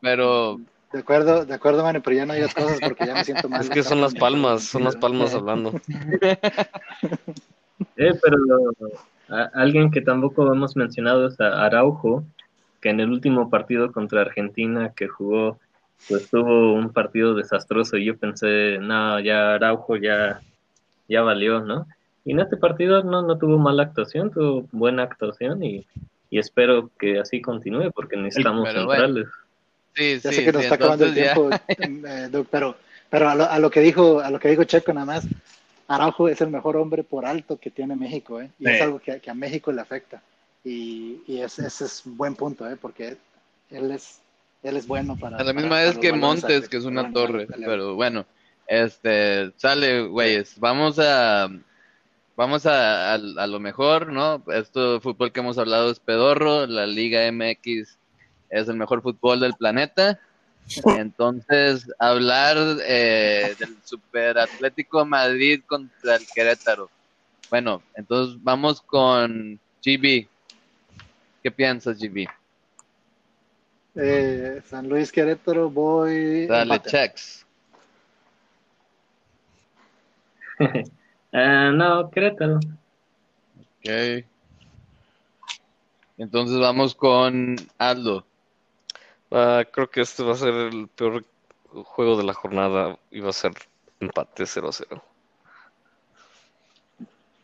pero De acuerdo, de acuerdo, Manu, pero ya no digas cosas porque ya me siento mal. Es que son las palmas, son las palmas hablando. Eh, pero a- alguien que tampoco hemos mencionado es a Araujo, que en el último partido contra Argentina que jugó, pues tuvo un partido desastroso y yo pensé, no, ya Araujo ya, ya valió, ¿no? Y en este partido no, no tuvo mala actuación, tuvo buena actuación y, y espero que así continúe porque necesitamos pero bueno. centrales. sí, Ya sí, sé que nos sí, está acabando el tiempo, eh, Doc, pero, pero a, lo, a lo que dijo, a lo que dijo Checo nada más, Araujo es el mejor hombre por alto que tiene México, ¿eh? Y Sí. es algo que, que a México le afecta. Y, y es- ese es un buen punto, ¿eh? Porque él es, él es bueno para. A la misma para- vez para que Montes, que es una para- torre, pero bueno, este, sale, güeyes, vamos a, vamos a, a, a lo mejor, ¿no? Esto fútbol que hemos hablado es pedorro, la Liga MX es el mejor fútbol del planeta, entonces hablar eh, del Super Atlético Madrid contra el Querétaro. Bueno, entonces vamos con GB. ¿Qué piensas, GB? Eh, San Luis Querétaro, voy. Dale, empate. checks. Ah, no, Querétaro. Ok. Entonces vamos con Aldo. Ah, creo que este va a ser el peor juego de la jornada y va a ser empate 0-0.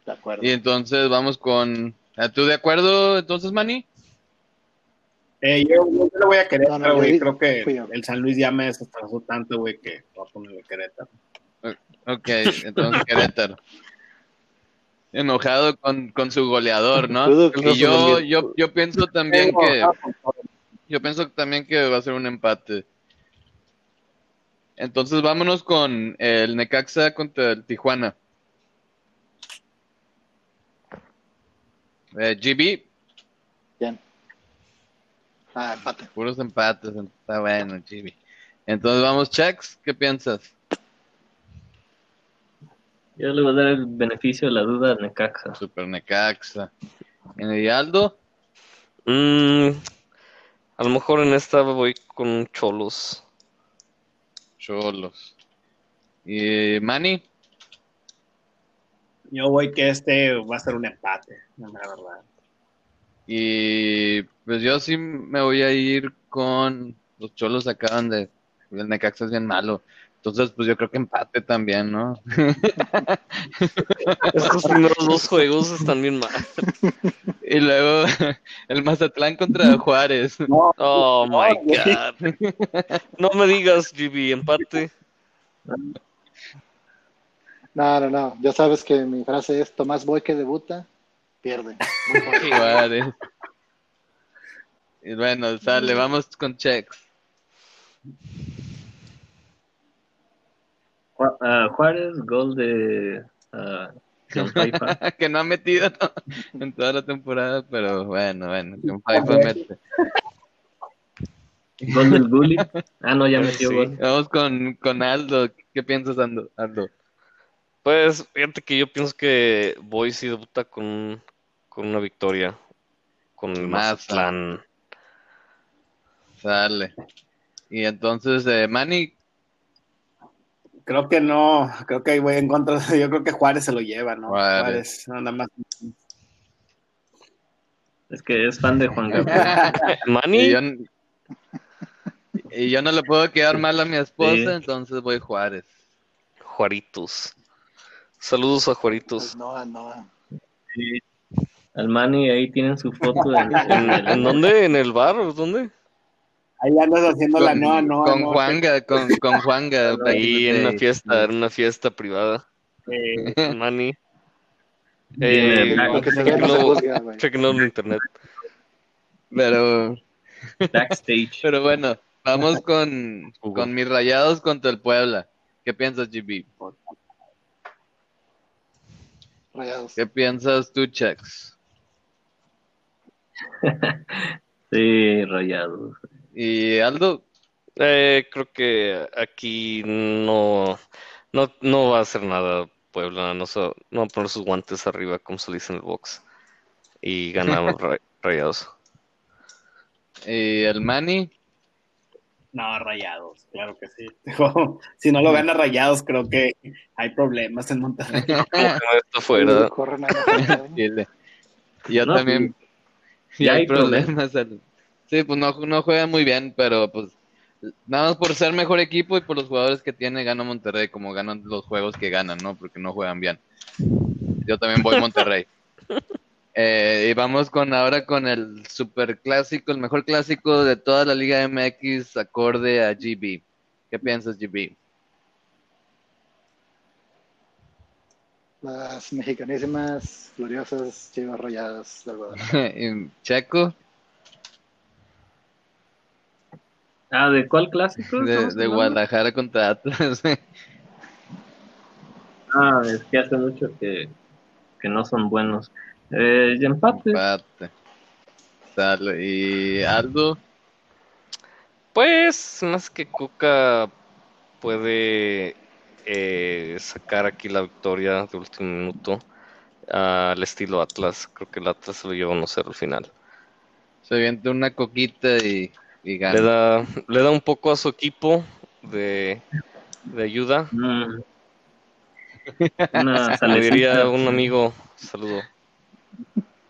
De acuerdo. Y entonces vamos con... ¿Ah, ¿Tú de acuerdo entonces, Manny? Eh, yo, yo le voy a Querétaro, No, no, güey. Creo que el San Luis ya me desastrozó tanto, güey, que voy a ponerle Querétaro. Ok, entonces Querétaro. Enojado con, con su goleador, ¿no? Y yo, yo, yo pienso también que... Yo pienso también que va a ser un empate. Entonces vámonos con el Necaxa contra el Tijuana. Eh, GB, Bien. Ah, empate. puros empates, está bueno, GB. Entonces vamos, checks, ¿qué piensas? Yo le voy a dar el beneficio de la duda a Necaxa. Super Necaxa. ¿Y Aldo? Mm, a lo mejor en esta voy con Cholos. Cholos. ¿Y Manny? Yo voy que este va a ser un empate, la verdad. Y pues yo sí me voy a ir con los Cholos acaban de el Necaxa es bien malo. Entonces, pues yo creo que empate también, ¿no? Estos primeros dos juegos están bien mal. Y luego el Mazatlán contra Juárez. No, Oh no, my god. No me digas, GB, empate. No, no, no. Ya sabes que mi frase es: Tomás Boy que debuta, pierde. Muy. Y bueno, sale, vamos con checks. Ah, Juárez, gol de John Paipa. que no ha metido ¿no? en toda la temporada, pero bueno, bueno, con Paipa mete. Gol del Bully. Ah, no, ya metió Sí. gol. Vamos con, con Aldo. ¿Qué piensas, Aldo? Aldo? Pues fíjate que yo pienso que Boise debuta con, con una victoria. Con el Maza. Mazatlán. Sale. Y entonces, eh, Manny, Creo que no, creo que ahí voy en contra. Yo creo que Juárez se lo lleva, ¿no? Juárez. Juárez, nada más. Es que es fan de Juan Gabriel. Y Manny, yo, y yo no le puedo quedar mal a mi esposa, Sí. entonces voy Juárez. Juaritos. Saludos a Pues Juaritos. no, no. Al Manny ahí tienen su foto en, en ¿En, el- en dónde? ¿En el bar? ¿O ¿Dónde? Ahí andas haciendo la Con, no, con no, Juanga, con, con Juanga. Ahí en una fiesta, en una fiesta privada. eh, Manny. Eh, chequenlo- en internet. Pero, backstage. pero bueno, vamos con, con mis rayados contra el Puebla. ¿Qué piensas, GB? Rayados. ¿Qué piensas tú, Chex? Sí, rayados. Y Aldo, Eh, creo que aquí no, no, no va a hacer nada Puebla, no, se- no va a poner sus guantes arriba como se dice en el box. Y ganamos ra- rayados. y el Manny. no, rayados, claro que sí. Si no lo gana rayados, creo que hay problemas en Monterrey. No está fuera. Yo No, también. Ya hay hay problemas. Sí, pues no, no juega muy bien, pero pues nada más por ser mejor equipo y por los jugadores que tiene, gana Monterrey, como ganan los juegos que ganan, ¿no? Porque no juegan bien. Yo también voy Monterrey. Eh, y vamos con ahora con el super clásico, el mejor clásico de toda la Liga MX, acorde a GB. ¿Qué piensas, GB? Las mexicanísimas, gloriosas, chivas rayadas del Guadalajara. Y Checo, Ah, ¿de cuál clásico? de? Guadalajara contra Atlas. Ah, es que hace mucho que, que no son buenos. Eh, y empate. Empate. Sale. Y Aldo, Pues, más que Cuca puede eh, sacar aquí la victoria de último minuto al estilo Atlas. Creo que el Atlas se lo lleva a 1-0 al final. se avienta una coquita y, y Le gana. da, le da un poco a su equipo de, de ayuda. Mm. Una salecita, diría un amigo, saludo.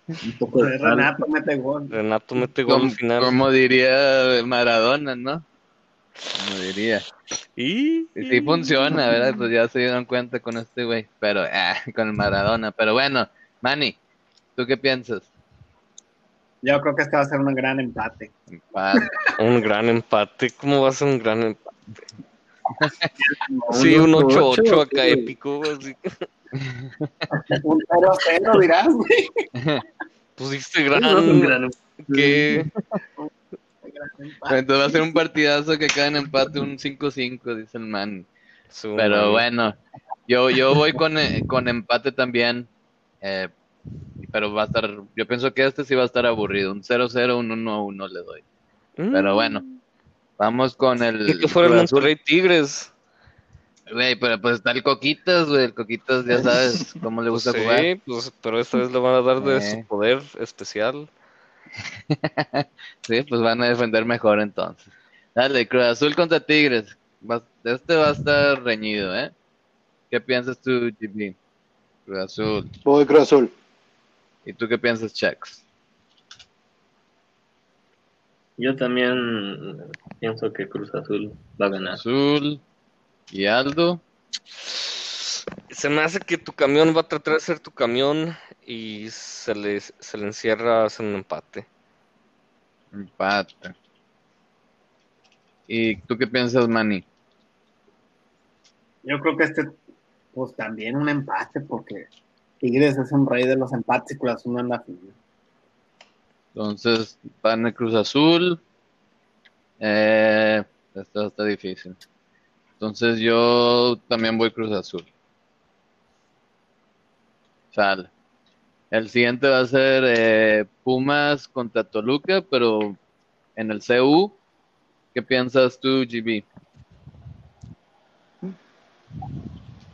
Un poco de. Renato mete gol. Renato mete gol Como, al final. como diría Maradona, ¿no? Como diría. Y, Y sí funciona, ¿verdad? Pues ya se dieron cuenta con este güey. Pero, ah, con el Maradona. Pero bueno, Manny, ¿tú qué piensas? Yo creo que este va a ser un gran empate. Empate. un gran empate. ¿Cómo va a ser un gran empate? Sí, un 8-8, 8-8 acá sí. épico. así. Un 0-0, dirás, güey. Pusiste no gran. un. Entonces va a ser un partidazo que queda en empate, un 5-5, dice el man. Pero bueno, yo, yo voy con, eh, con empate también. eh, pero va a estar, yo pienso que este sí va a estar aburrido. Un 0-0, un 1-1 le doy. Mm. Pero bueno, vamos con el. Que Azul. Monterrey Tigres. Güey, pero pues está el Coquitas, güey. El Coquitas ya sabes cómo le gusta jugar. sí, pues, pero esta vez le van a dar de Eh. su poder especial. Sí, pues van a defender mejor entonces. Dale, Cruz Azul contra Tigres. Este va a estar reñido, ¿eh? ¿Qué piensas tú, GB? Cruz Azul. Voy Cruz Azul. ¿Y tú qué piensas, Chex? Yo también pienso que Cruz Azul va a ganar. Azul. ¿Y Aldo? Se me hace que tu camión va a tratar de ser tu camión y se le, se le encierra hacer un empate. Empate. ¿Y tú qué piensas, Manny? Yo creo que este, pues también un empate, porque Tigres es un rey de los empates y Cruz Azul no anda fino. Entonces, van el Cruz Azul. Eh, esto está difícil. Entonces, yo también voy Cruz Azul. Sale. El siguiente va a ser eh, Pumas contra Toluca, pero en el CU. ¿Qué piensas tú, GB?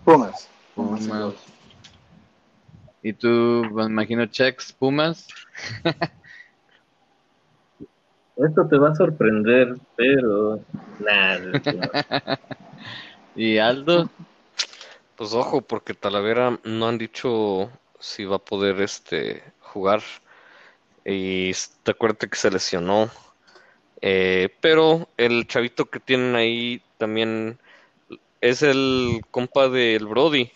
Pumas. Pumas. Pumas. ¿Y tú, me imagino, Chex, Pumas? Esto te va a sorprender, pero nada. ¿Y Aldo? Pues ojo, porque Talavera no han dicho si va a poder este jugar. Y te acuerdas que se lesionó. Eh, pero el chavito que tienen ahí también es el compa del Brody.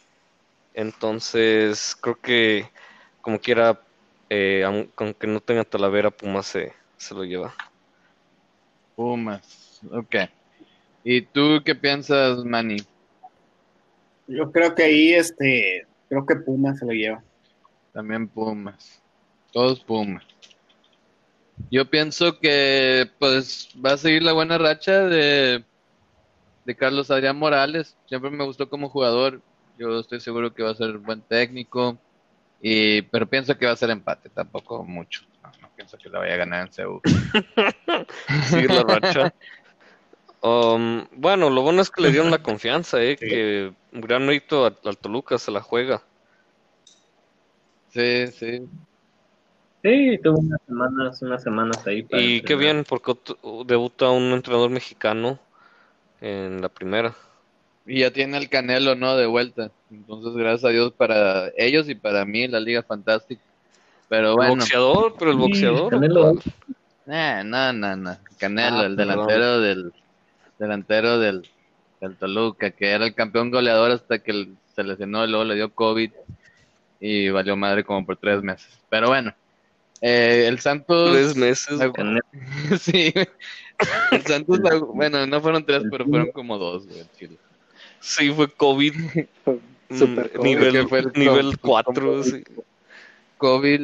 Entonces, creo que como quiera, eh, aun- aunque no tenga Talavera, Pumas se, se lo lleva. Pumas. Ok. ¿Y tú qué piensas, Manny? Yo creo que ahí, este, creo que Puma se lo lleva. También Pumas. Todos Pumas. Yo pienso que pues va a seguir la buena racha de, de Carlos Adrián Morales. Siempre me gustó como jugador. Yo estoy seguro que va a ser buen técnico. Y, pero pienso que va a ser empate, tampoco mucho. No, no pienso que la vaya a ganar en Seúl. Sigue la racha. Um, bueno, lo bueno es que le dieron la confianza, ¿eh? Que un gran mérito al, al Toluca se la juega. Sí, sí. Sí, tuvo unas semanas, unas semanas ahí. para Y qué entrenar. bien, porque debuta un entrenador mexicano en la primera. Y ya tiene el Canelo, ¿no? De vuelta. Entonces, gracias a Dios para ellos y para mí, la Liga Fantástica. Pero El bueno. boxeador, pero el Sí, boxeador. Canelo. Eh, no, no, no. Canelo, Ah, el perdón. delantero del delantero del, del Toluca, que era el campeón goleador hasta que se lesionó y luego le dio COVID y valió madre como por tres meses. Pero bueno, eh, el Santos. Tres meses. sí, el Santos, bueno, no fueron tres, pero fueron como dos, güey, chile. Sí, fue COVID. Super mm, COVID. Nivel, fue nivel co- 4. sí. COVID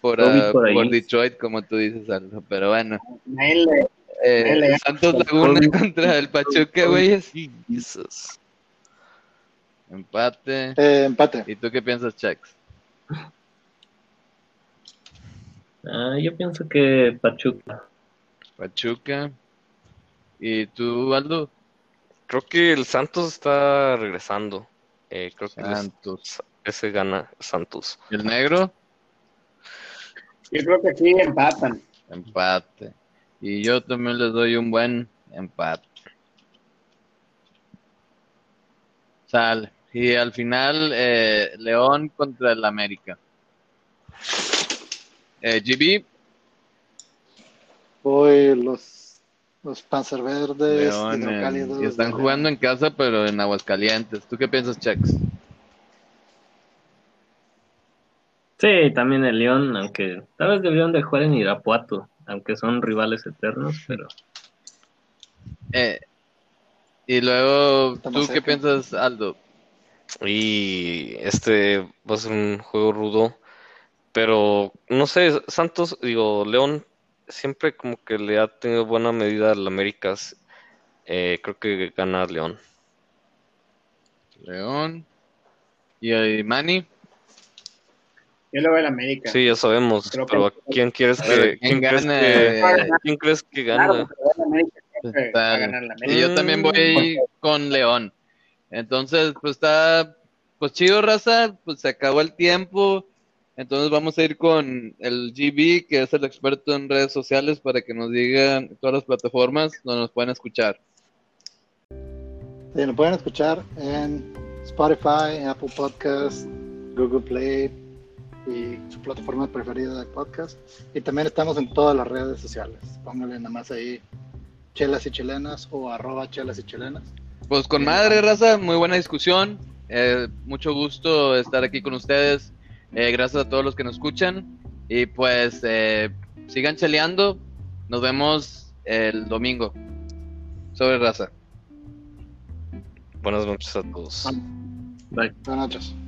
por, COVID ah, por Detroit, como tú dices, Aldo. Pero bueno, Nadie le- eh. Santos Laguna contra el Pachuca, güey. Jesus. Empate. Eh, empate. ¿Y tú qué piensas, Chex? Ah, yo pienso que Pachuca. Pachuca. ¿Y tú, Aldo? Creo que el Santos está regresando. Eh, creo que Santos. ese gana Santos. ¿Y el negro? Yo creo que aquí empatan. Empate. Y yo también les doy un buen empate. Sale. Y al final, eh, León contra el América. Eh, GB, Voy los, los Panzerverdes, León, en- hidrocálidos. y están jugando en casa, pero en Aguascalientes. ¿Tú qué piensas, Chex? Sí, también el León, aunque tal vez debieron de jugar en Irapuato, aunque son rivales eternos, pero Eh, y luego, ¿tú qué piensas, Aldo? Y este va a ser un juego rudo. Pero no sé, Santos, digo, León siempre como que le ha tenido buena medida al Américas. Eh, creo que gana León. León. ¿Y Manny? Yo le voy a la América. Sí, ya sabemos, pero ¿a quién quieres que, ¿quién quién crees gana? que, quién crees que gana? va a ganar la Y yo también voy con León. Entonces, pues está, pues chido, raza, pues se acabó el tiempo. Entonces vamos a ir con el GB, que es el experto en redes sociales, para que nos digan todas las plataformas donde nos pueden escuchar. Sí, lo pueden escuchar en Spotify, Apple Podcast, Google Play y su plataforma preferida de podcast. Y también estamos en todas las redes sociales. Pónganle nada más ahí chelas y chilenas o arroba chelas y chilenas. Pues con madre, raza, muy buena discusión. Eh, mucho gusto estar aquí con ustedes. Eh, gracias a todos los que nos escuchan. Y pues eh, sigan cheleando. Nos vemos el domingo. Sobre raza. Buenas noches a todos. bye. Buenas noches.